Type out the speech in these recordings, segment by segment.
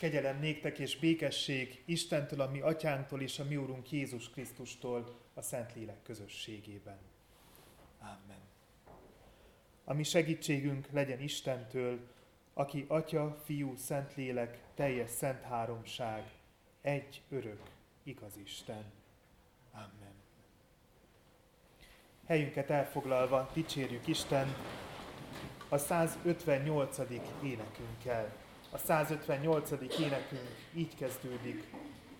Kegyelem néktek és békesség Istentől, a mi atyánktól és a mi úrunk Jézus Krisztustól a Szentlélek közösségében. Amen. A mi segítségünk legyen Istentől, aki Atya, Fiú, Szentlélek, teljes szent háromság, egy örök, igaz Isten. Amen. Helyünket elfoglalva dicsérjük Isten a 158. énekünkkel. A 158. énekünk így kezdődik,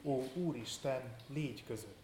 Ó Úristen, légy közöttünk.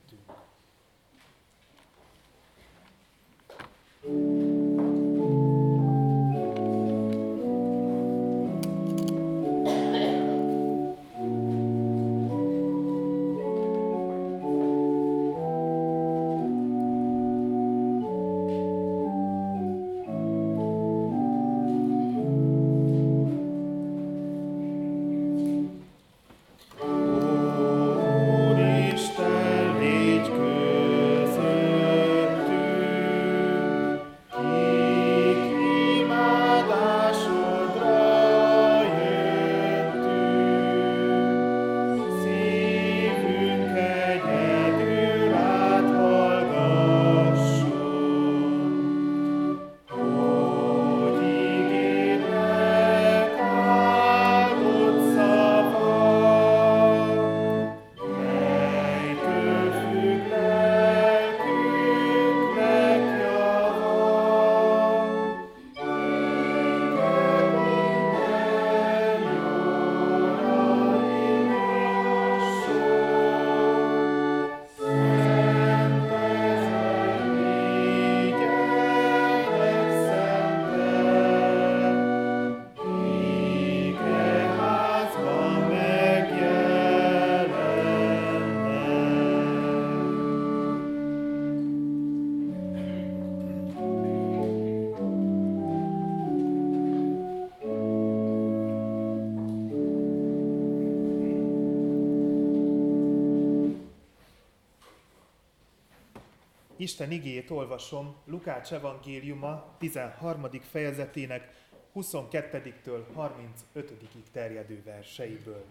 Isten igéjét olvasom Lukács evangéliuma 13. fejezetének 22-től 35-ig terjedő verseiből.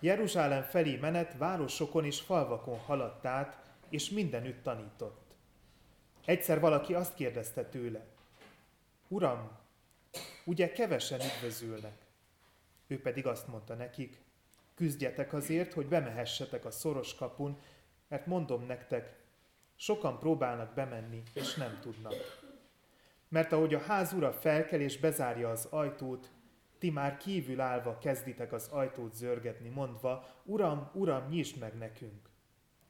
Jeruzsálem felé menet városokon és falvakon haladt át, és mindenütt tanított. Egyszer valaki azt kérdezte tőle, Uram, ugye kevesen üdvözülnek? Ő pedig azt mondta nekik, küzdjetek azért, hogy bemehessetek a szoros kapun, mert mondom nektek, sokan próbálnak bemenni, és nem tudnak. Mert ahogy a ház ura felkel és bezárja az ajtót, ti már kívül állva kezditek az ajtót zörgetni, mondva, Uram, Uram, nyisd meg nekünk.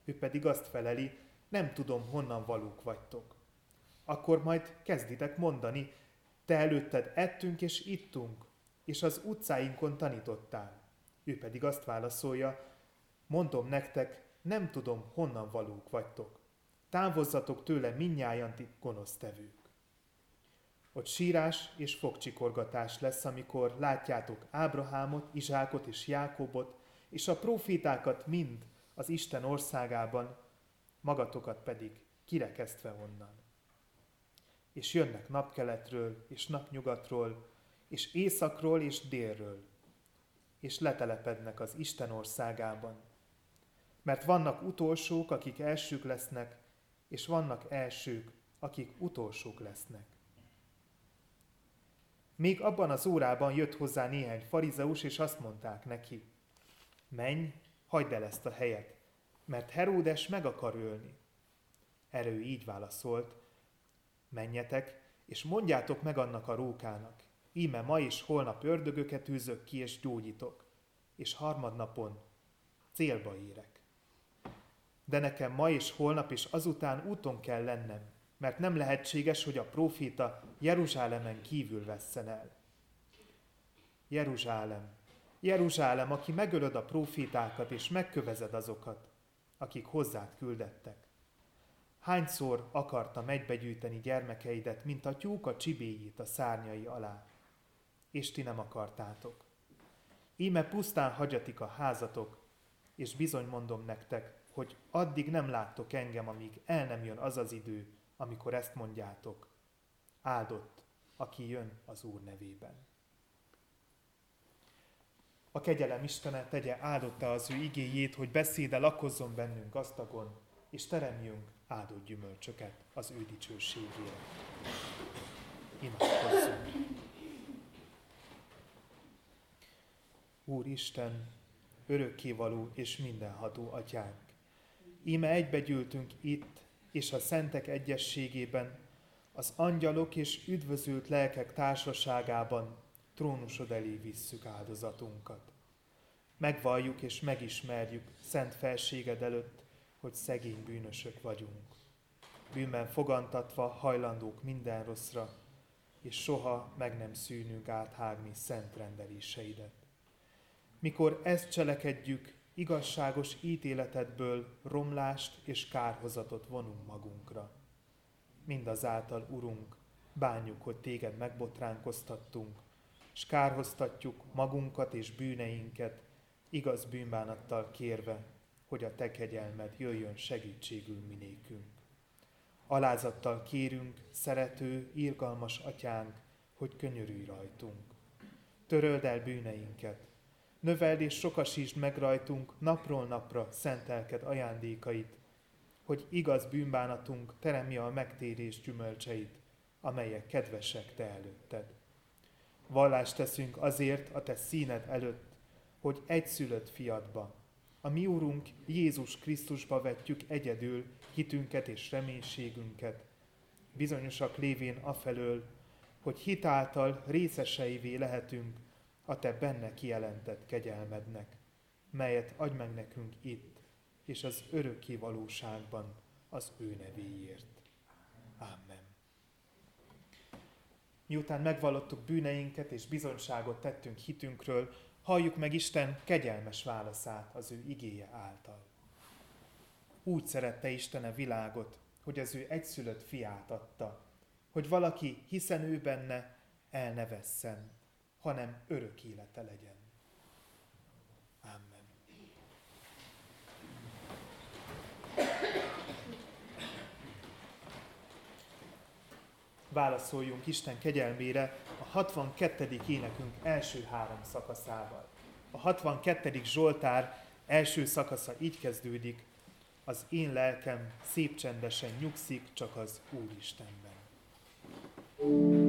Ő pedig azt feleli, nem tudom, honnan valók vagytok. Akkor majd kezditek mondani, te előtted ettünk és ittunk, és az utcáinkon tanítottál. Ő pedig azt válaszolja, mondom nektek, nem tudom, honnan valók vagytok. Távozzatok tőle minnyájan ti gonosztevők. Ott sírás és fogcsikorgatás lesz, amikor látjátok Ábrahámot, Izsákot és Jákobot, és a profétákat mind az Isten országában, magatokat pedig kirekesztve onnan. És jönnek napkeletről és napnyugatról, és északról és délről, és letelepednek az Isten országában, mert vannak utolsók, akik elsők lesznek, és vannak elsők, akik utolsók lesznek. Még abban az órában jött hozzá néhány farizeus, és azt mondták neki, menj, hagyd el ezt a helyet, mert Heródes meg akar ölni. Erő így válaszolt, menjetek, és mondjátok meg annak a rókának, íme ma és holnap ördögöket űzök ki, és gyógyítok, és harmadnapon célba érek de nekem ma és holnap és azután úton kell lennem, mert nem lehetséges, hogy a próféta Jeruzsálemen kívül vesszen el. Jeruzsálem, Jeruzsálem, aki megölöd a prófétákat és megkövezed azokat, akik hozzád küldettek. Hányszor akarta egybegyűjteni gyermekeidet, mint a tyúk a csibéjét a szárnyai alá, és ti nem akartátok. Íme pusztán hagyatik a házatok, és bizony mondom nektek, hogy addig nem láttok engem, amíg el nem jön az az idő, amikor ezt mondjátok. Áldott, aki jön az Úr nevében. A kegyelem Istene tegye áldotta az ő igéjét, hogy beszéde lakozzon bennünk gazdagon, és teremjünk áldott gyümölcsöket az ő dicsőségére. Imádkozzunk! Úr Isten, örökkévaló és mindenható atyánk, íme egybegyűltünk itt, és a szentek egyességében, az angyalok és üdvözült lelkek társaságában trónusod elé visszük áldozatunkat. Megvalljuk és megismerjük szent felséged előtt, hogy szegény bűnösök vagyunk. Bűnben fogantatva hajlandók minden rosszra, és soha meg nem szűnünk áthágni szent rendeléseidet. Mikor ezt cselekedjük, igazságos ítéletedből romlást és kárhozatot vonunk magunkra. Mindazáltal, Urunk, bánjuk, hogy téged megbotránkoztattunk, és kárhoztatjuk magunkat és bűneinket, igaz bűnbánattal kérve, hogy a te kegyelmed jöjjön segítségül minékünk. Alázattal kérünk, szerető, irgalmas atyánk, hogy könyörülj rajtunk. Töröld el bűneinket, növeld és sokasítsd meg rajtunk napról napra szentelked ajándékait, hogy igaz bűnbánatunk teremje a megtérés gyümölcseit, amelyek kedvesek te előtted. Vallást teszünk azért a te színed előtt, hogy egyszülött fiadba, a mi Úrunk Jézus Krisztusba vetjük egyedül hitünket és reménységünket, bizonyosak lévén afelől, hogy hitáltal részeseivé lehetünk a Te benne kijelentett kegyelmednek, melyet adj meg nekünk itt, és az örökké valóságban az ő nevéért. Amen. Miután megvallottuk bűneinket és bizonyságot tettünk hitünkről, halljuk meg Isten kegyelmes válaszát az ő igéje által. Úgy szerette Isten a világot, hogy az ő egyszülött fiát adta, hogy valaki, hiszen ő benne, el ne vesszen, hanem örök élete legyen. Amen. Válaszoljunk Isten kegyelmére a 62. énekünk első három szakaszával. A 62. Zsoltár első szakasza így kezdődik, az én lelkem szép csendesen nyugszik csak az Úristenben. thank you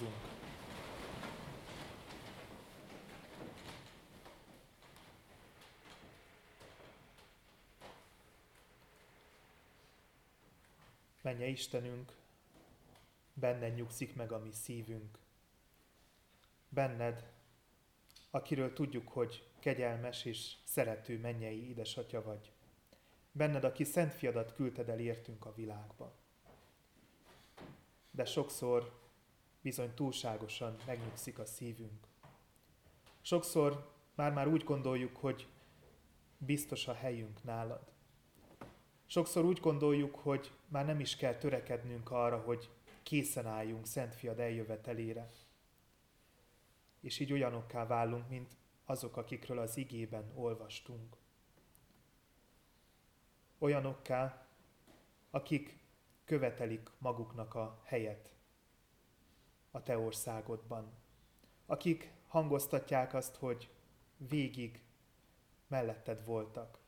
imádkozzunk. Menje Istenünk, benned nyugszik meg a mi szívünk. Benned, akiről tudjuk, hogy kegyelmes és szerető mennyei édesatya vagy. Benned, aki szent fiadat küldted el értünk a világba. De sokszor bizony túlságosan megnyugszik a szívünk. Sokszor már-már úgy gondoljuk, hogy biztos a helyünk nálad. Sokszor úgy gondoljuk, hogy már nem is kell törekednünk arra, hogy készen álljunk Szent Fiad eljövetelére. És így olyanokká válunk, mint azok, akikről az igében olvastunk. Olyanokká, akik követelik maguknak a helyet a te országodban, akik hangoztatják azt, hogy végig melletted voltak,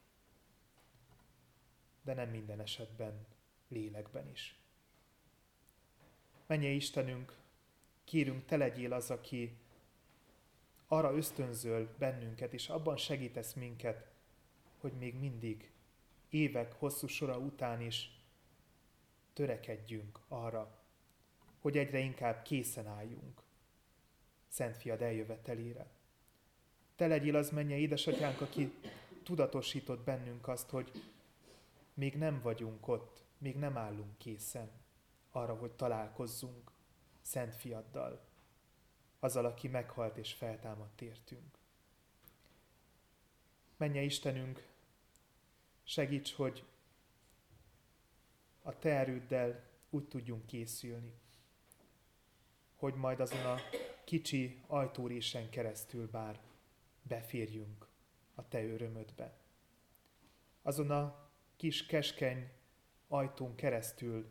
de nem minden esetben lélekben is. Menje Istenünk, kérünk, te legyél az, aki arra ösztönzöl bennünket, és abban segítesz minket, hogy még mindig évek hosszú sora után is törekedjünk arra, hogy egyre inkább készen álljunk Szent Fiad eljövetelére. Te legyél az menje édesatyánk, aki tudatosított bennünk azt, hogy még nem vagyunk ott, még nem állunk készen arra, hogy találkozzunk Szent Fiaddal, azzal, aki meghalt és feltámadt értünk. Menje Istenünk, segíts, hogy a Te erőddel úgy tudjunk készülni, hogy majd azon a kicsi ajtórésen keresztül bár beférjünk a Te örömödbe. Azon a kis keskeny ajtón keresztül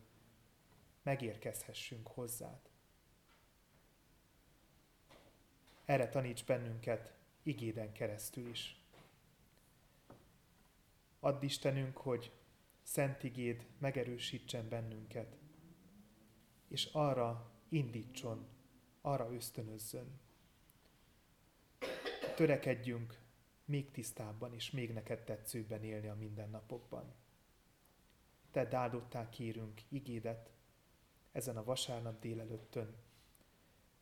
megérkezhessünk hozzád. Erre taníts bennünket igéden keresztül is. Add Istenünk, hogy szent igéd megerősítsen bennünket, és arra indítson, arra ösztönözzön. Törekedjünk még tisztábban és még neked tetszőbben élni a mindennapokban. Te áldottá kérünk igédet ezen a vasárnap délelőttön,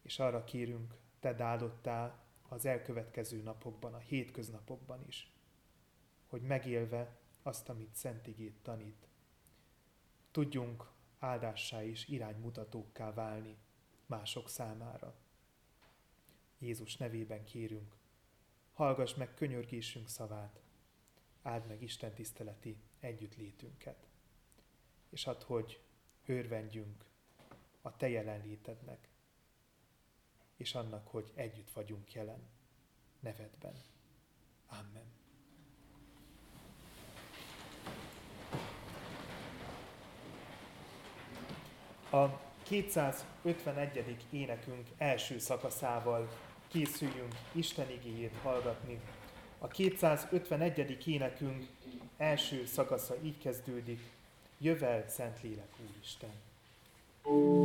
és arra kérünk, te áldottá az elkövetkező napokban, a hétköznapokban is, hogy megélve azt, amit Szent Igét tanít, tudjunk áldássá és iránymutatókká válni mások számára. Jézus nevében kérünk, hallgass meg könyörgésünk szavát, áld meg Isten tiszteleti együttlétünket, és add, hogy örvendjünk a Te jelenlétednek, és annak, hogy együtt vagyunk jelen nevedben. Amen. A 251. énekünk első szakaszával készüljünk Isten igéjét hallgatni. A 251. énekünk első szakasza így kezdődik, Jövel Szentlélek Úristen. thank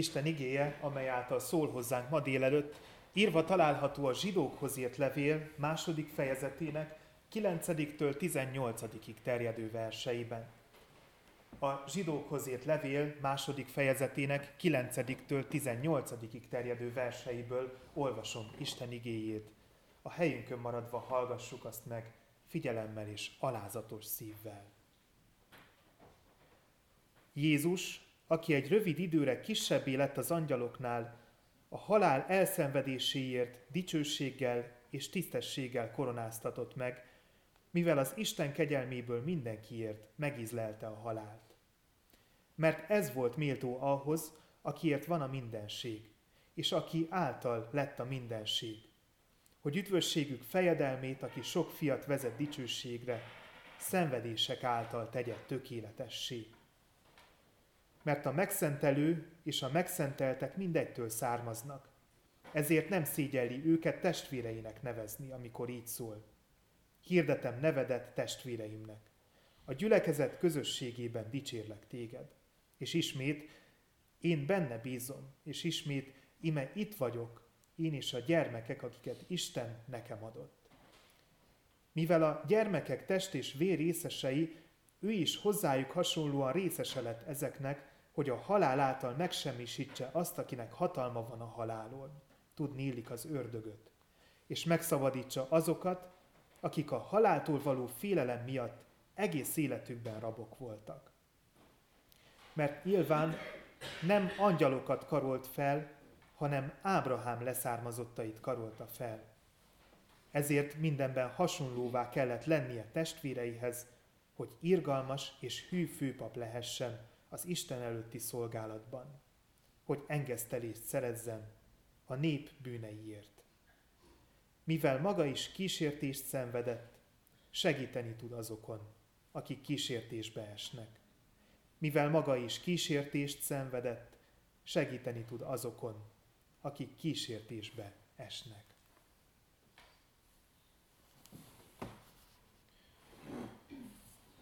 Isten igéje, amely által szól hozzánk ma délelőtt, írva található a zsidókhoz írt levél második fejezetének 9-től 18-ig terjedő verseiben. A zsidókhoz írt levél második fejezetének 9-től 18-ig terjedő verseiből olvasom Isten igéjét. A helyünkön maradva hallgassuk azt meg figyelemmel és alázatos szívvel. Jézus, aki egy rövid időre kisebbé lett az angyaloknál, a halál elszenvedéséért dicsőséggel és tisztességgel koronáztatott meg, mivel az Isten kegyelméből mindenkiért megizlelte a halált. Mert ez volt méltó ahhoz, akiért van a mindenség, és aki által lett a mindenség, hogy üdvösségük fejedelmét, aki sok fiat vezet dicsőségre, szenvedések által tegye tökéletessé mert a megszentelő és a megszenteltek mindegytől származnak. Ezért nem szégyelli őket testvéreinek nevezni, amikor így szól. Hirdetem nevedet testvéreimnek. A gyülekezet közösségében dicsérlek téged. És ismét, én benne bízom, és ismét, ime itt vagyok, én és a gyermekek, akiket Isten nekem adott. Mivel a gyermekek test és vér részesei, ő is hozzájuk hasonlóan részese lett ezeknek, hogy a halál által megsemmisítse azt, akinek hatalma van a halálon, tud illik az ördögöt, és megszabadítsa azokat, akik a haláltól való félelem miatt egész életükben rabok voltak. Mert nyilván nem angyalokat karolt fel, hanem Ábrahám leszármazottait karolta fel. Ezért mindenben hasonlóvá kellett lennie testvéreihez, hogy irgalmas és hű főpap lehessen, az Isten előtti szolgálatban, hogy engesztelést szerezzen a nép bűneiért. Mivel maga is kísértést szenvedett, segíteni tud azokon, akik kísértésbe esnek. Mivel maga is kísértést szenvedett, segíteni tud azokon, akik kísértésbe esnek.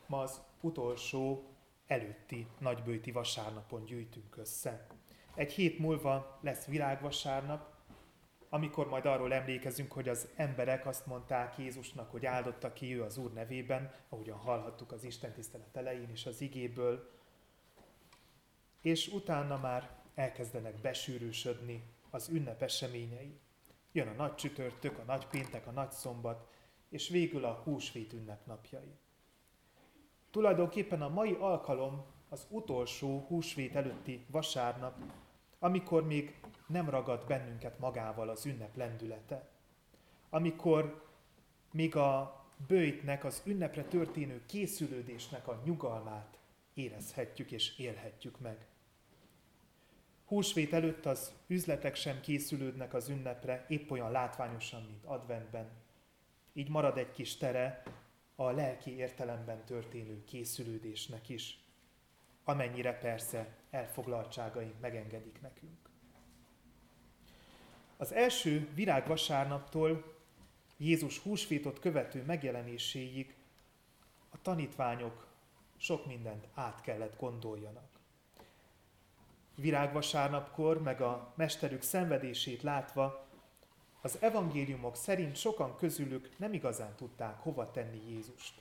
Ma az utolsó előtti nagybőti vasárnapon gyűjtünk össze. Egy hét múlva lesz virágvasárnap, amikor majd arról emlékezünk, hogy az emberek azt mondták Jézusnak, hogy áldotta ki ő az Úr nevében, ahogyan hallhattuk az Isten tisztelet elején és az igéből, és utána már elkezdenek besűrűsödni az ünnep eseményei. Jön a nagy csütörtök, a nagy péntek, a nagy szombat, és végül a húsvét ünnepnapjai. Tulajdonképpen a mai alkalom az utolsó húsvét előtti vasárnap, amikor még nem ragad bennünket magával az ünnep lendülete. Amikor még a bőjtnek, az ünnepre történő készülődésnek a nyugalmát érezhetjük és élhetjük meg. Húsvét előtt az üzletek sem készülődnek az ünnepre épp olyan látványosan, mint adventben. Így marad egy kis tere a lelki értelemben történő készülődésnek is, amennyire persze elfoglaltságaink megengedik nekünk. Az első virágvasárnaptól Jézus húsvétot követő megjelenéséig a tanítványok sok mindent át kellett gondoljanak. Virágvasárnapkor, meg a mesterük szenvedését látva az evangéliumok szerint sokan közülük nem igazán tudták hova tenni Jézust.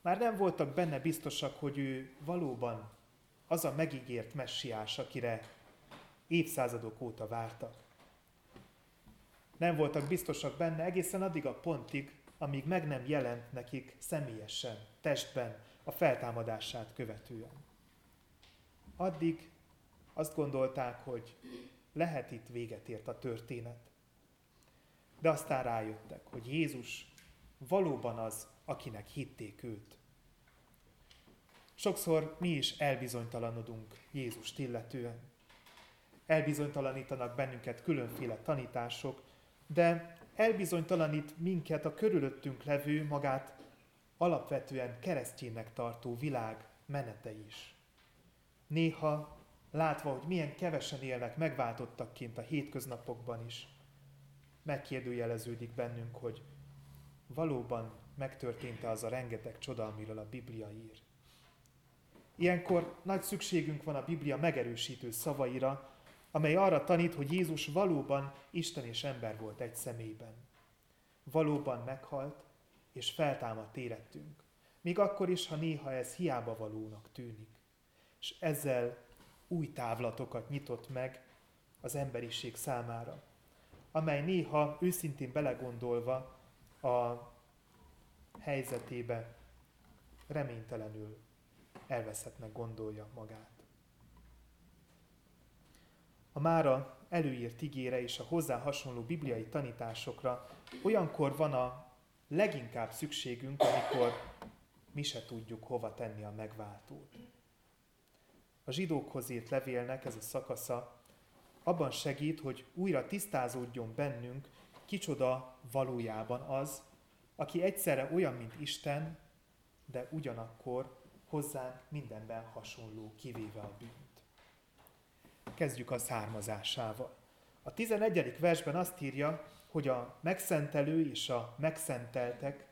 Már nem voltak benne biztosak, hogy ő valóban az a megígért messiás, akire évszázadok óta vártak. Nem voltak biztosak benne egészen addig a pontig, amíg meg nem jelent nekik személyesen, testben, a feltámadását követően. Addig azt gondolták, hogy lehet itt véget ért a történet. De aztán rájöttek, hogy Jézus valóban az, akinek hitték őt. Sokszor mi is elbizonytalanodunk Jézust illetően. Elbizonytalanítanak bennünket különféle tanítások, de elbizonytalanít minket a körülöttünk levő magát alapvetően keresztjének tartó világ menete is. Néha látva, hogy milyen kevesen élnek megváltottakként a hétköznapokban is, megkérdőjeleződik bennünk, hogy valóban megtörtént az a rengeteg csoda, amiről a Biblia ír. Ilyenkor nagy szükségünk van a Biblia megerősítő szavaira, amely arra tanít, hogy Jézus valóban Isten és ember volt egy személyben. Valóban meghalt, és feltámadt érettünk. Még akkor is, ha néha ez hiába valónak tűnik. És ezzel új távlatokat nyitott meg az emberiség számára, amely néha őszintén belegondolva a helyzetébe reménytelenül elveszettnek gondolja magát. A mára előírt igére és a hozzá hasonló bibliai tanításokra olyankor van a leginkább szükségünk, amikor mi se tudjuk hova tenni a megváltót. A zsidókhoz írt levélnek ez a szakasza abban segít, hogy újra tisztázódjon bennünk, kicsoda valójában az, aki egyszerre olyan, mint Isten, de ugyanakkor hozzánk mindenben hasonló, kivéve a bűnt. Kezdjük a származásával. A 11. versben azt írja, hogy a megszentelő és a megszenteltek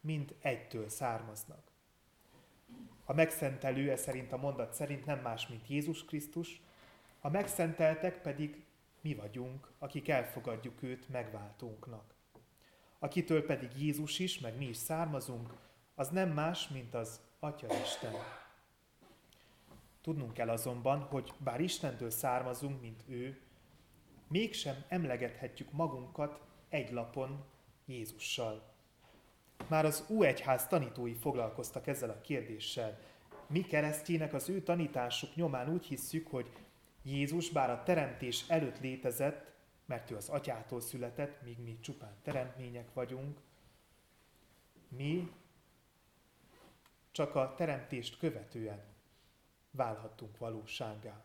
mind egytől származnak. A megszentelő e szerint a mondat szerint nem más, mint Jézus Krisztus, a megszenteltek pedig mi vagyunk, akik elfogadjuk őt megváltónknak. Akitől pedig Jézus is, meg mi is származunk, az nem más, mint az Atya Isten. Tudnunk kell azonban, hogy bár Istentől származunk, mint ő, mégsem emlegethetjük magunkat egy lapon Jézussal. Már az U1ház tanítói foglalkoztak ezzel a kérdéssel. Mi keresztjének az ő tanításuk nyomán úgy hisszük, hogy Jézus bár a teremtés előtt létezett, mert ő az atyától született, míg mi csupán teremtmények vagyunk, mi csak a teremtést követően válhattunk valósággá.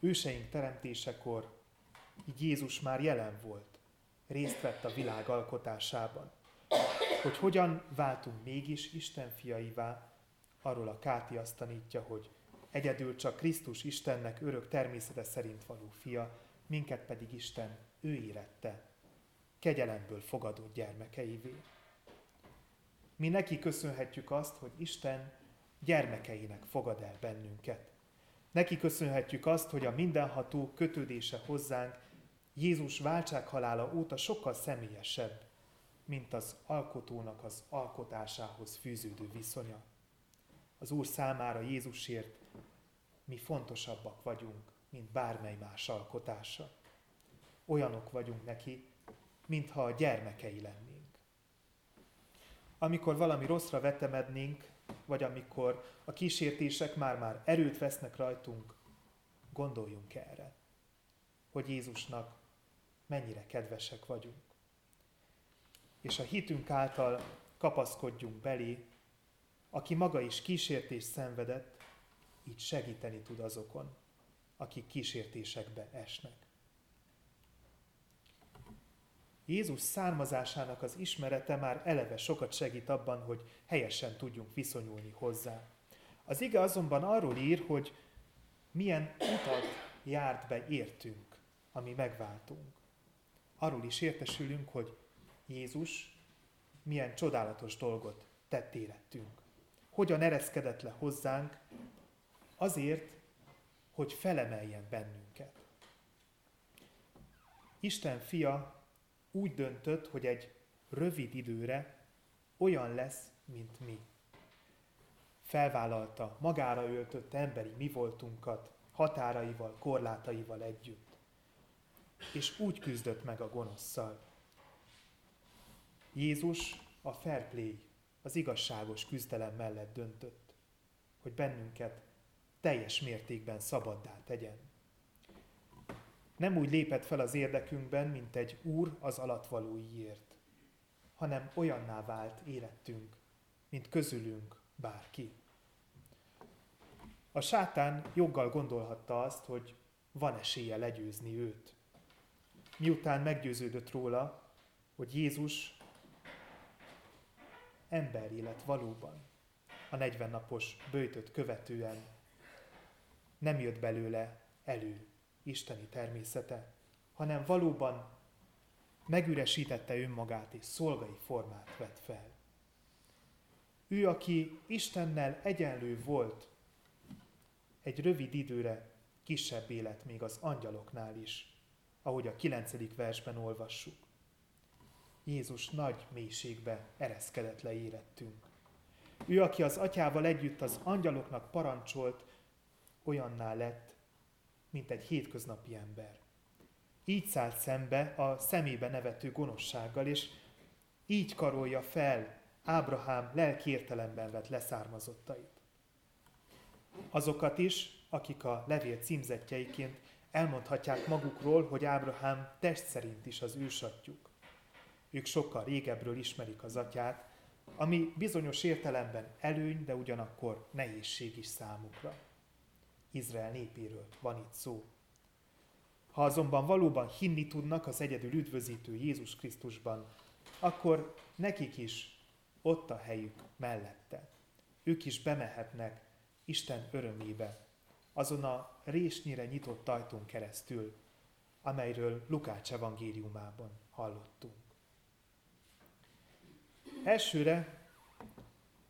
Őseink teremtésekor így Jézus már jelen volt, részt vett a világ alkotásában. Hogy hogyan váltunk mégis Isten fiaivá, arról a Káti azt tanítja, hogy egyedül csak Krisztus Istennek örök természete szerint való fia, minket pedig Isten ő érette, kegyelemből fogadott gyermekeivé. Mi neki köszönhetjük azt, hogy Isten gyermekeinek fogad el bennünket. Neki köszönhetjük azt, hogy a mindenható kötődése hozzánk Jézus váltsághalála óta sokkal személyesebb, mint az alkotónak az alkotásához fűződő viszonya. Az Úr számára Jézusért mi fontosabbak vagyunk, mint bármely más alkotása. Olyanok vagyunk neki, mintha a gyermekei lennénk. Amikor valami rosszra vetemednénk, vagy amikor a kísértések már-már erőt vesznek rajtunk, gondoljunk erre, hogy Jézusnak mennyire kedvesek vagyunk. És a hitünk által kapaszkodjunk belé, aki maga is kísértést szenvedett, így segíteni tud azokon, akik kísértésekbe esnek. Jézus származásának az ismerete már eleve sokat segít abban, hogy helyesen tudjunk viszonyulni hozzá. Az ige azonban arról ír, hogy milyen utat járt be értünk, ami megváltunk. Arról is értesülünk, hogy Jézus milyen csodálatos dolgot tett érettünk. Hogyan ereszkedett le hozzánk azért, hogy felemeljen bennünket. Isten fia úgy döntött, hogy egy rövid időre olyan lesz, mint mi. Felvállalta, magára öltötte emberi mi voltunkat, határaival, korlátaival együtt. És úgy küzdött meg a gonoszszal. Jézus a fair play, az igazságos küzdelem mellett döntött, hogy bennünket teljes mértékben szabaddá tegyen. Nem úgy lépett fel az érdekünkben, mint egy úr az alatvalóiért, hanem olyanná vált életünk, mint közülünk bárki. A sátán joggal gondolhatta azt, hogy van esélye legyőzni őt. Miután meggyőződött róla, hogy Jézus emberi lett valóban, a 40 napos bőjtöt követően nem jött belőle elő isteni természete, hanem valóban megüresítette önmagát és szolgai formát vett fel. Ő, aki Istennel egyenlő volt, egy rövid időre kisebb élet még az angyaloknál is, ahogy a kilencedik versben olvassuk. Jézus nagy mélységbe ereszkedett le érettünk. Ő, aki az atyával együtt az angyaloknak parancsolt, olyanná lett, mint egy hétköznapi ember. Így szállt szembe a szemébe nevető gonoszsággal, és így karolja fel Ábrahám lelki értelemben vett leszármazottait. Azokat is, akik a levél címzetjeiként elmondhatják magukról, hogy Ábrahám test szerint is az ősatjuk. Ők sokkal régebről ismerik az atyát, ami bizonyos értelemben előny, de ugyanakkor nehézség is számukra. Izrael népéről van itt szó. Ha azonban valóban hinni tudnak az egyedül üdvözítő Jézus Krisztusban, akkor nekik is ott a helyük mellette. Ők is bemehetnek Isten örömébe, azon a résnyire nyitott ajtón keresztül, amelyről Lukács evangéliumában hallottunk. Elsőre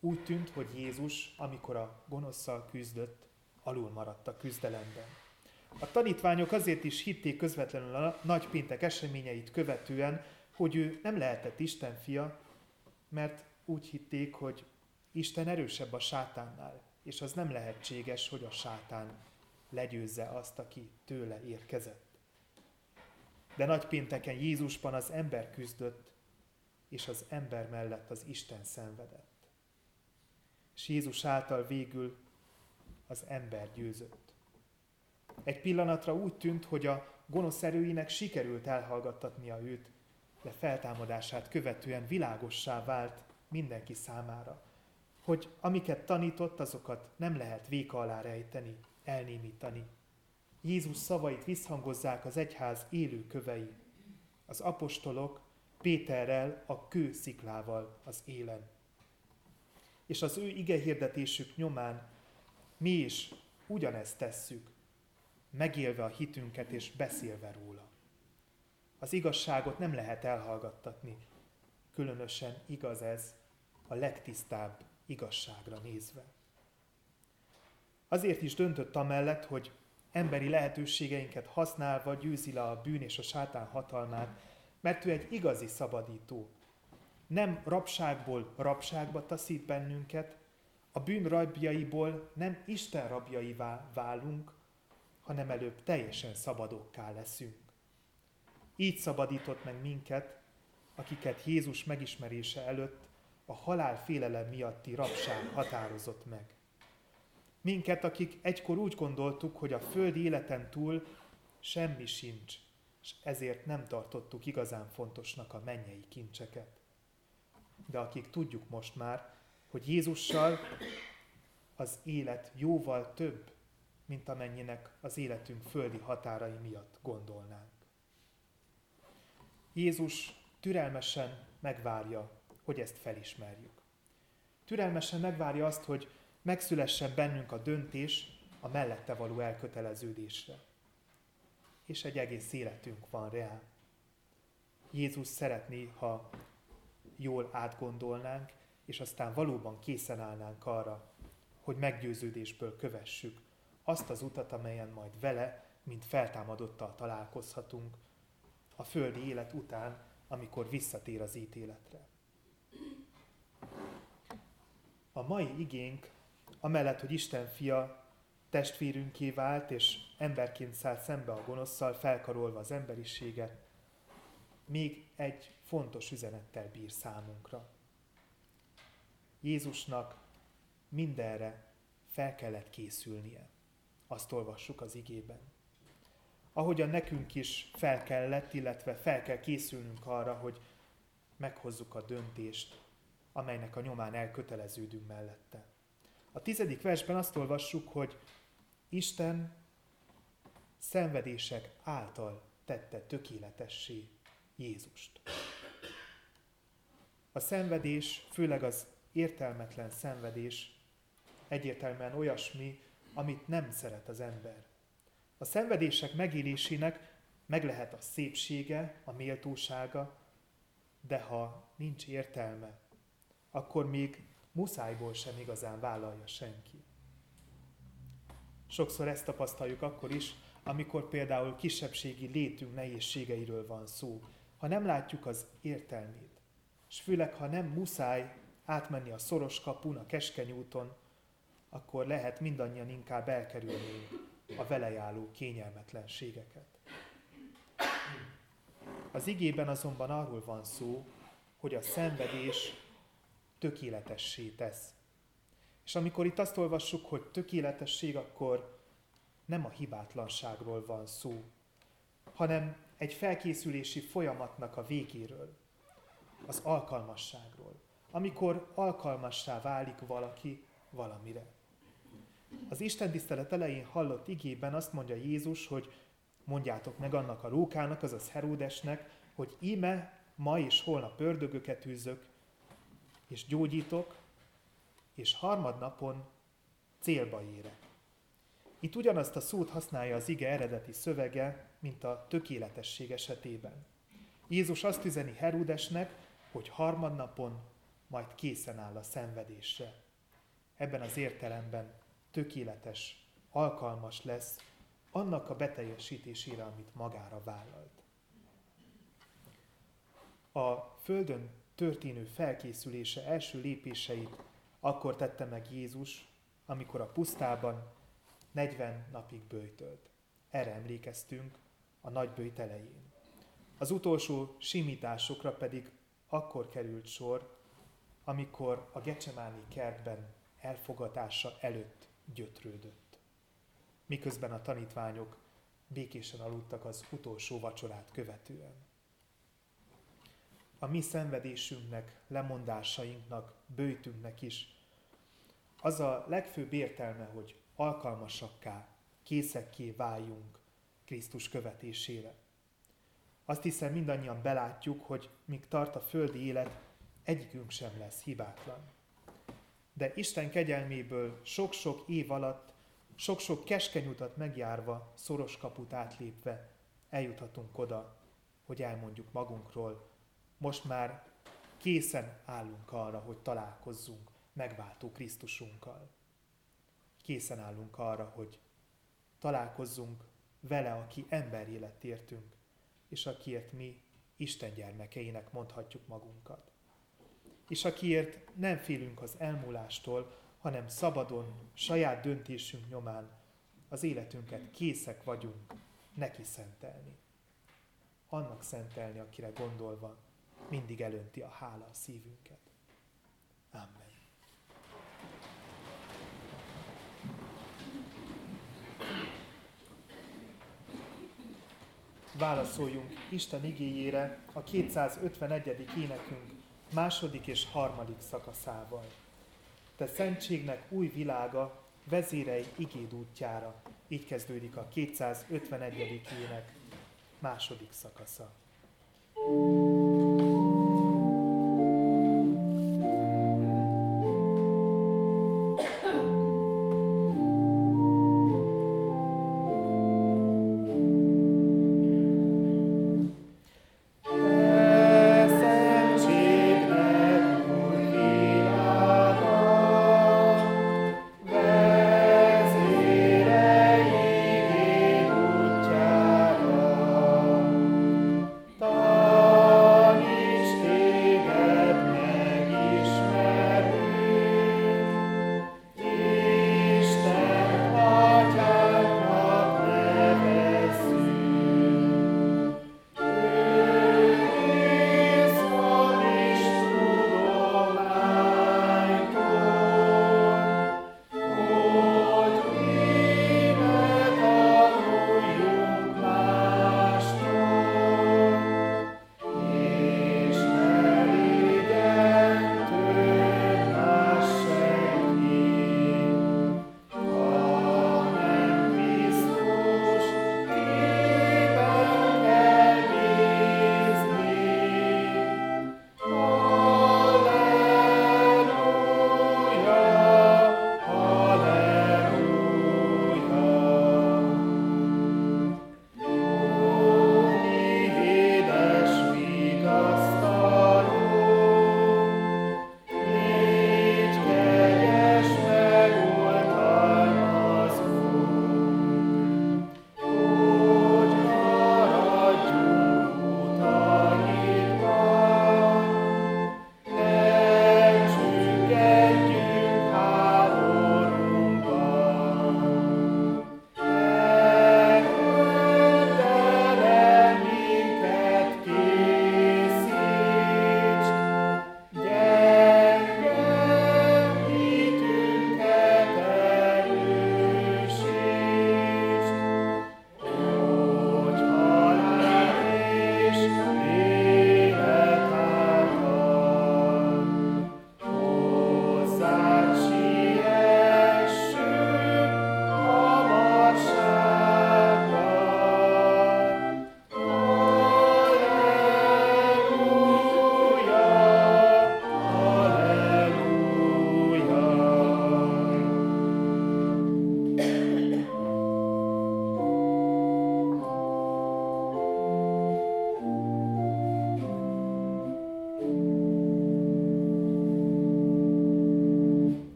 úgy tűnt, hogy Jézus, amikor a gonoszszal küzdött, alul maradt a küzdelemben. A tanítványok azért is hitték közvetlenül a nagypéntek eseményeit követően, hogy ő nem lehetett Isten fia, mert úgy hitték, hogy Isten erősebb a sátánnál, és az nem lehetséges, hogy a sátán legyőzze azt, aki tőle érkezett. De nagypénteken Jézusban az ember küzdött, és az ember mellett az Isten szenvedett. És Jézus által végül az ember győzött. Egy pillanatra úgy tűnt, hogy a gonosz erőinek sikerült elhallgattatnia őt, de feltámadását követően világossá vált mindenki számára, hogy amiket tanított, azokat nem lehet véka alá rejteni, elnémítani. Jézus szavait visszhangozzák az egyház élő kövei, az apostolok Péterrel a kősziklával az élen. És az ő ige hirdetésük nyomán mi is ugyanezt tesszük, megélve a hitünket és beszélve róla. Az igazságot nem lehet elhallgattatni, különösen igaz ez a legtisztább igazságra nézve. Azért is döntött amellett, hogy emberi lehetőségeinket használva győzi le a bűn és a sátán hatalmát, mert ő egy igazi szabadító. Nem rabságból rabságba taszít bennünket, a bűn rabjaiból nem Isten rabjaivá válunk, hanem előbb teljesen szabadokká leszünk. Így szabadított meg minket, akiket Jézus megismerése előtt a halál félelem miatti rabság határozott meg. Minket, akik egykor úgy gondoltuk, hogy a földi életen túl semmi sincs, és ezért nem tartottuk igazán fontosnak a mennyei kincseket. De akik tudjuk most már, hogy Jézussal az élet jóval több, mint amennyinek az életünk földi határai miatt gondolnánk. Jézus türelmesen megvárja, hogy ezt felismerjük. Türelmesen megvárja azt, hogy megszülessen bennünk a döntés a mellette való elköteleződésre és egy egész életünk van rá. Jézus szeretné, ha jól átgondolnánk, és aztán valóban készen állnánk arra, hogy meggyőződésből kövessük azt az utat, amelyen majd vele, mint feltámadottal találkozhatunk, a földi élet után, amikor visszatér az ítéletre. A mai igénk, amellett, hogy Isten fia testvérünké vált, és emberként szállt szembe a gonoszszal, felkarolva az emberiséget, még egy fontos üzenettel bír számunkra. Jézusnak mindenre fel kellett készülnie. Azt olvassuk az igében. Ahogyan nekünk is fel kellett, illetve fel kell készülnünk arra, hogy meghozzuk a döntést, amelynek a nyomán elköteleződünk mellette. A tizedik versben azt olvassuk, hogy Isten szenvedések által tette tökéletessé Jézust. A szenvedés, főleg az értelmetlen szenvedés egyértelműen olyasmi, amit nem szeret az ember. A szenvedések megélésének meg lehet a szépsége, a méltósága, de ha nincs értelme, akkor még muszájból sem igazán vállalja senki. Sokszor ezt tapasztaljuk akkor is, amikor például kisebbségi létünk nehézségeiről van szó, ha nem látjuk az értelmét, és főleg, ha nem muszáj átmenni a szoros kapun, a keskeny úton, akkor lehet mindannyian inkább elkerülni a velejáró kényelmetlenségeket. Az igében azonban arról van szó, hogy a szenvedés tökéletessé tesz. És amikor itt azt olvassuk, hogy tökéletesség, akkor nem a hibátlanságról van szó, hanem egy felkészülési folyamatnak a végéről, az alkalmasságról, amikor alkalmassá válik valaki valamire. Az Isten tisztelet elején hallott igében azt mondja Jézus, hogy mondjátok meg annak a rókának, azaz Heródesnek, hogy íme ma és holnap ördögöket űzök, és gyógyítok, és harmadnapon célba érek. Itt ugyanazt a szót használja az ige eredeti szövege, mint a tökéletesség esetében. Jézus azt üzeni Heródesnek, hogy harmadnapon majd készen áll a szenvedésre. Ebben az értelemben tökéletes, alkalmas lesz annak a beteljesítésére, amit magára vállalt. A Földön történő felkészülése első lépéseit akkor tette meg Jézus, amikor a pusztában 40 napig bőjtölt. Erre emlékeztünk a nagy bőjt elején. Az utolsó simításokra pedig akkor került sor, amikor a Gecsemáni kertben elfogatása előtt gyötrődött. Miközben a tanítványok békésen aludtak az utolsó vacsorát követően. A mi szenvedésünknek, lemondásainknak, bőjtünknek is az a legfőbb értelme, hogy alkalmasakká, készekké váljunk Krisztus követésére. Azt hiszem mindannyian belátjuk, hogy míg tart a földi élet, egyikünk sem lesz hibátlan. De Isten kegyelméből sok-sok év alatt, sok-sok keskeny utat megjárva, szoros kaput átlépve eljuthatunk oda, hogy elmondjuk magunkról, most már készen állunk arra, hogy találkozzunk megváltó Krisztusunkkal. Készen állunk arra, hogy találkozzunk vele, aki emberi lett értünk, és akiért mi Isten gyermekeinek mondhatjuk magunkat. És akiért nem félünk az elmúlástól, hanem szabadon, saját döntésünk nyomán az életünket készek vagyunk neki szentelni. Annak szentelni, akire gondolva mindig elönti a hála a szívünket. Amen. válaszoljunk Isten igéjére a 251. énekünk második és harmadik szakaszával. Te szentségnek új világa, vezérei igéd útjára. Így kezdődik a 251. ének második szakasza. thank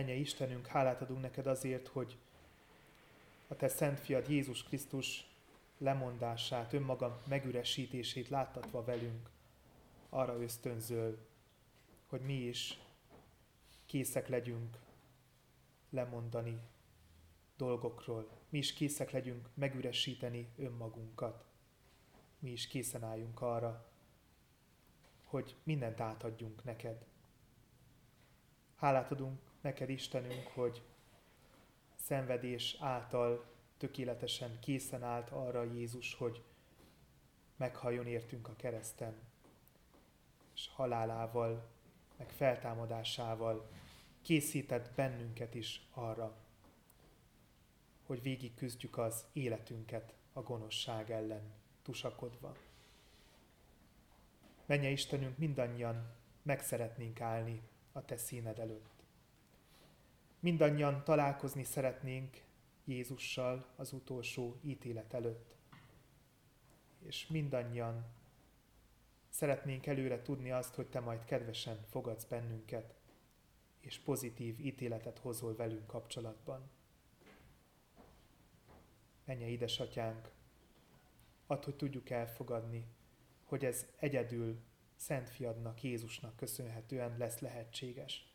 Menje Istenünk, hálát adunk neked azért, hogy a te szent fiad Jézus Krisztus lemondását, önmaga megüresítését láttatva velünk, arra ösztönzöl, hogy mi is készek legyünk lemondani dolgokról. Mi is készek legyünk megüresíteni önmagunkat. Mi is készen álljunk arra, hogy mindent átadjunk neked. Hálát adunk neked, Istenünk, hogy szenvedés által tökéletesen készen állt arra Jézus, hogy meghalljon értünk a kereszten, és halálával, meg feltámadásával készített bennünket is arra, hogy végig küzdjük az életünket a gonoszság ellen tusakodva. Menje Istenünk, mindannyian meg szeretnénk állni a Te színed előtt. Mindannyian találkozni szeretnénk Jézussal az utolsó ítélet előtt. És mindannyian szeretnénk előre tudni azt, hogy Te majd kedvesen fogadsz bennünket, és pozitív ítéletet hozol velünk kapcsolatban. Menje, édesatyánk, add, hogy tudjuk elfogadni, hogy ez egyedül Szent Fiadnak, Jézusnak köszönhetően lesz lehetséges.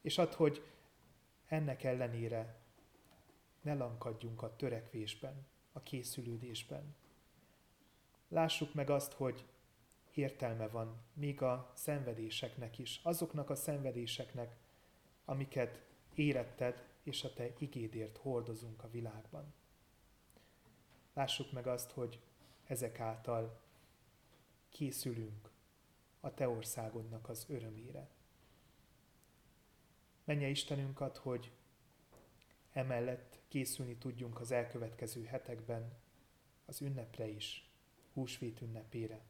És add, hogy ennek ellenére ne lankadjunk a törekvésben, a készülődésben. Lássuk meg azt, hogy értelme van még a szenvedéseknek is, azoknak a szenvedéseknek, amiket éretted és a te igédért hordozunk a világban. Lássuk meg azt, hogy ezek által készülünk a te országodnak az örömére. Menje Istenünk ad, hogy emellett készülni tudjunk az elkövetkező hetekben az ünnepre is, húsvét ünnepére.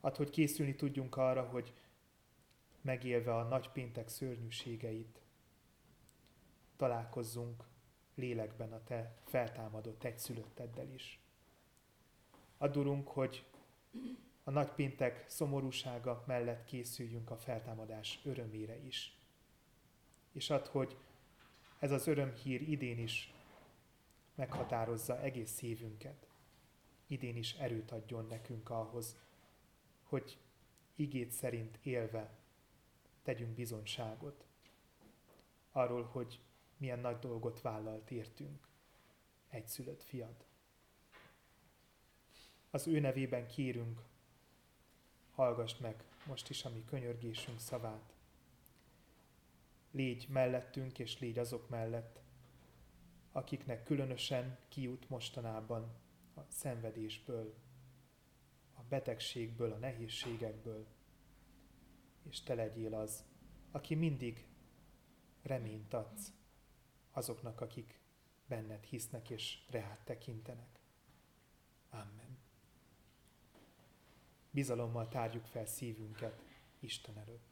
Ad, hogy készülni tudjunk arra, hogy megélve a nagypéntek szörnyűségeit, találkozzunk lélekben a Te feltámadott egyszülötteddel is. Adulunk, hogy a nagypéntek szomorúsága mellett készüljünk a feltámadás örömére is. És ad, hogy ez az örömhír idén is meghatározza egész szívünket. Idén is erőt adjon nekünk ahhoz, hogy igét szerint élve tegyünk bizonyságot arról, hogy milyen nagy dolgot vállalt értünk egyszülött fiad. Az ő nevében kérünk, hallgass meg most is a mi könyörgésünk szavát. Légy mellettünk, és légy azok mellett, akiknek különösen kijut mostanában a szenvedésből, a betegségből, a nehézségekből, és te legyél az, aki mindig reményt adsz azoknak, akik benned hisznek és reát tekintenek. Amen. Bizalommal tárjuk fel szívünket Isten előtt.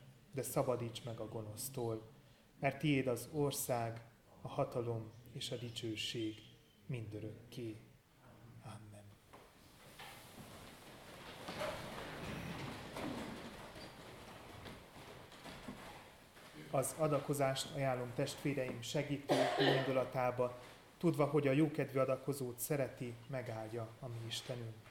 de szabadíts meg a gonosztól, mert tiéd az ország, a hatalom és a dicsőség mindörökké. Amen. az adakozást ajánlom testvéreim segítő indulatába, tudva, hogy a jókedvű adakozót szereti, megáldja a mi Istenünk.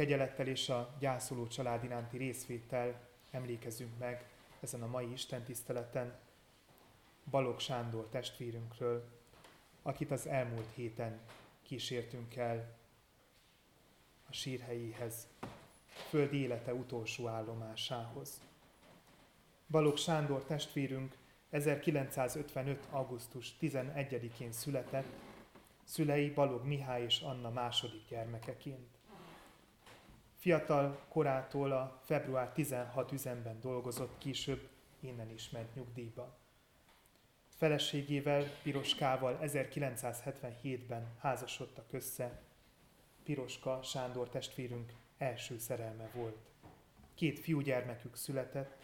Kegyelettel és a gyászoló család iránti részvétel emlékezünk meg ezen a mai Isten tiszteleten Balog Sándor testvérünkről, akit az elmúlt héten kísértünk el a sírhelyéhez, földi élete utolsó állomásához. Balog Sándor testvérünk 1955. augusztus 11-én született, szülei Balog Mihály és Anna második gyermekeként. Fiatal korától a február 16 üzemben dolgozott, később innen is ment nyugdíjba. Feleségével, Piroskával 1977-ben házasodtak össze. Piroska Sándor testvérünk első szerelme volt. Két fiúgyermekük született,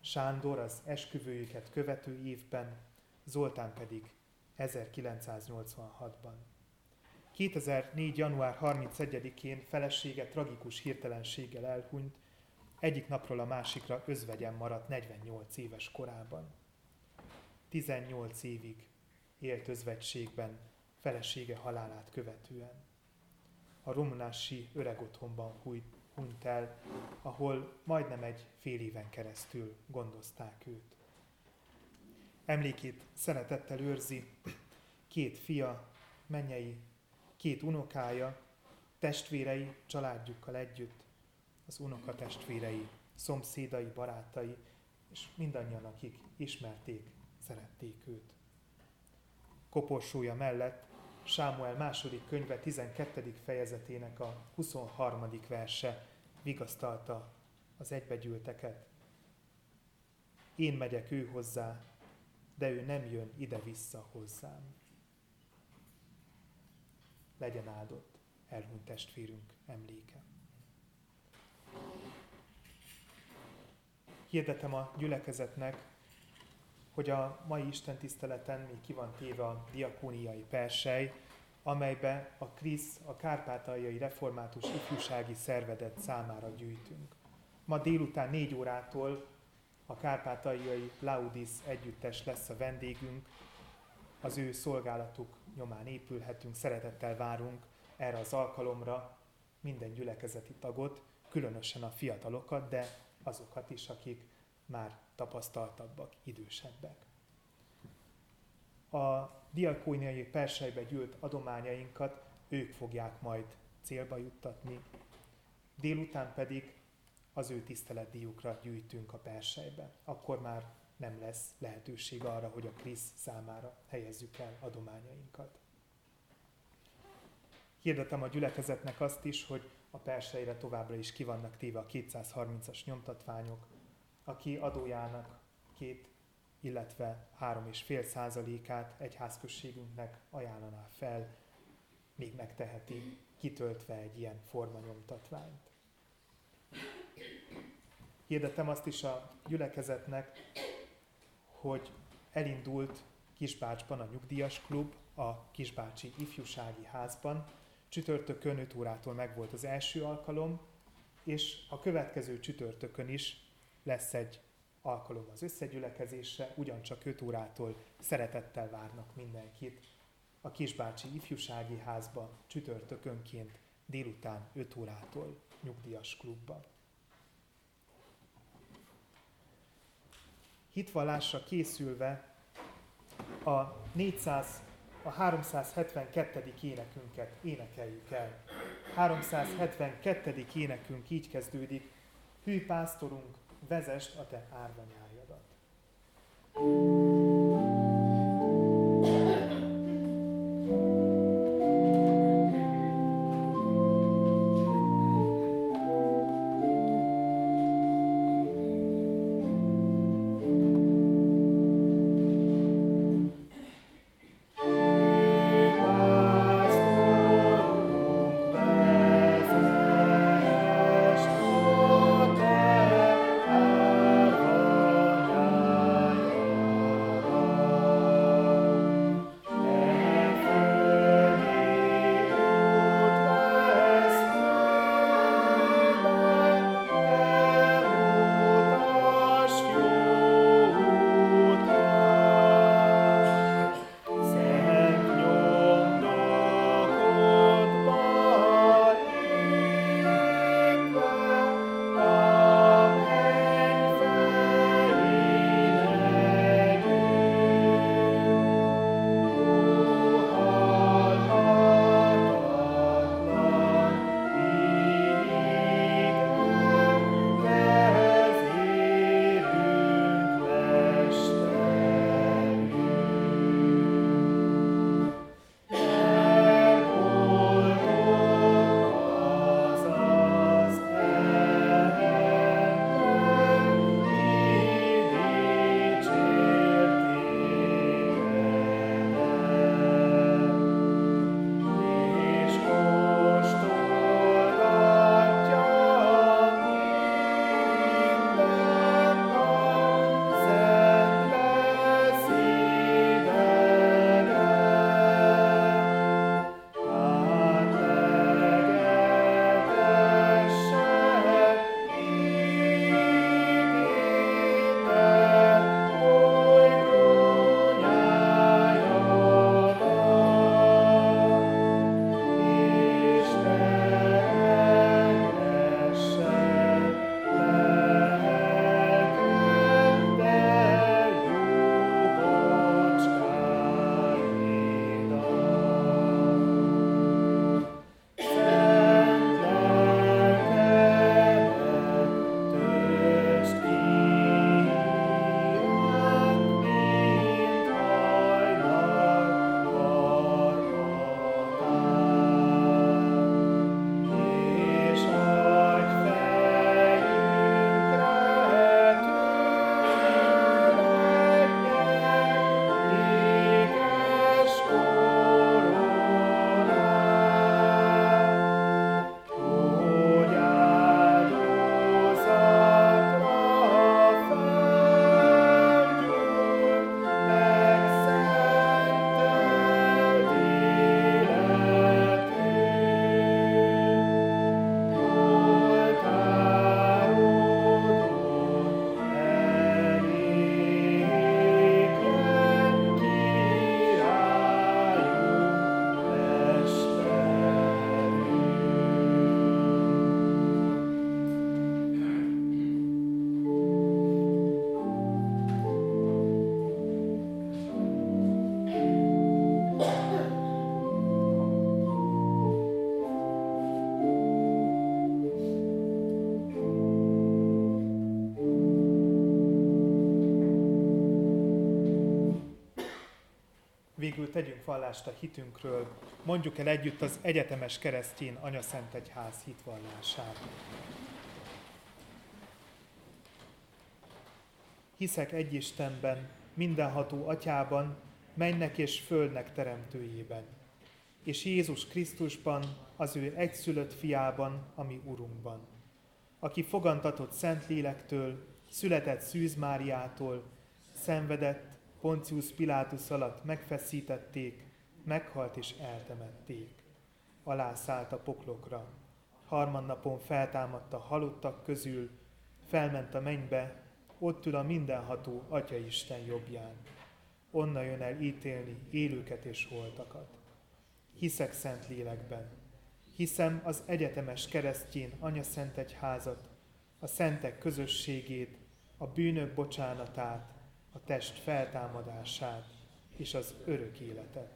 Sándor az esküvőjüket követő évben, Zoltán pedig 1986-ban. 2004. január 31-én felesége tragikus hirtelenséggel elhunyt, egyik napról a másikra özvegyen maradt 48 éves korában. 18 évig élt özvegységben felesége halálát követően. A romnási öregotthonban hunyt el, ahol majdnem egy fél éven keresztül gondozták őt. Emlékét szeretettel őrzi két fia, mennyei, két unokája, testvérei, családjukkal együtt, az unoka testvérei, szomszédai, barátai, és mindannyian, akik ismerték, szerették őt. Koporsója mellett Sámuel második könyve 12. fejezetének a 23. verse vigasztalta az egybegyűlteket. Én megyek ő hozzá, de ő nem jön ide-vissza hozzám. Legyen áldott elhunyt testvérünk emléke. Hirdetem a gyülekezetnek, hogy a mai Isten tiszteleten még ki van téve a diakóniai persej, amelybe a Krisz, a Kárpátaljai Református Ifjúsági Szervedet számára gyűjtünk. Ma délután négy órától a Kárpátaljai Laudis együttes lesz a vendégünk, az ő szolgálatuk nyomán épülhetünk, szeretettel várunk erre az alkalomra minden gyülekezeti tagot, különösen a fiatalokat, de azokat is, akik már tapasztaltabbak, idősebbek. A diakóniai persejbe gyűlt adományainkat ők fogják majd célba juttatni, délután pedig az ő tiszteletdiukra gyűjtünk a persejbe. Akkor már nem lesz lehetőség arra, hogy a Krisz számára helyezzük el adományainkat. Hirdetem a gyülekezetnek azt is, hogy a persejre továbbra is ki vannak téve a 230-as nyomtatványok, aki adójának két, illetve három és fél százalékát egyházközségünknek ajánlaná fel, még megteheti, kitöltve egy ilyen formanyomtatványt. Hirdetem azt is a gyülekezetnek, hogy elindult Kisbácsban a nyugdíjas klub, a Kisbácsi Ifjúsági Házban. Csütörtökön 5 órától megvolt az első alkalom, és a következő csütörtökön is lesz egy alkalom az összegyülekezésre, ugyancsak 5 órától szeretettel várnak mindenkit a Kisbácsi Ifjúsági Házba csütörtökönként délután 5 órától nyugdíjas klubban. Hitvallásra készülve a 400, a 372. énekünket énekeljük el. 372. énekünk így kezdődik. Hű pásztorunk, vezest a te árvanyájadat. Végül tegyünk vallást a hitünkről, mondjuk el együtt az egyetemes keresztjén Szent Egyház hitvallását. Hiszek egy Istenben, mindenható atyában, mennek és földnek teremtőjében, és Jézus Krisztusban, az ő egyszülött fiában, ami Urunkban, aki fogantatott Szentlélektől, született Szűz Máriától, szenvedett, Poncius Pilátus alatt megfeszítették, meghalt és eltemették. Alászállt a poklokra. Harmadnapon feltámadt a halottak közül, felment a mennybe, ott ül a mindenható Atya Isten jobbján. Onnan jön el ítélni élőket és holtakat. Hiszek szent lélekben. Hiszem az egyetemes keresztjén Anya Szent Egyházat, a szentek közösségét, a bűnök bocsánatát, a test feltámadását és az örök életet.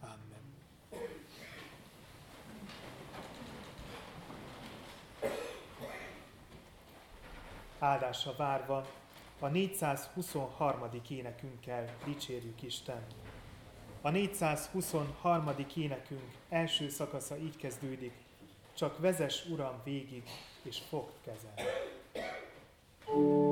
Amen. Áldásra várva a 423. énekünkkel dicsérjük Isten. A 423. énekünk első szakasza így kezdődik, csak vezes Uram végig, és fogd kezem. thank you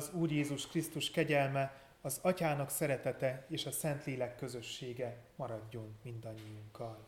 az Úr Jézus Krisztus kegyelme, az Atyának szeretete és a Szentlélek közössége maradjon mindannyiunkkal.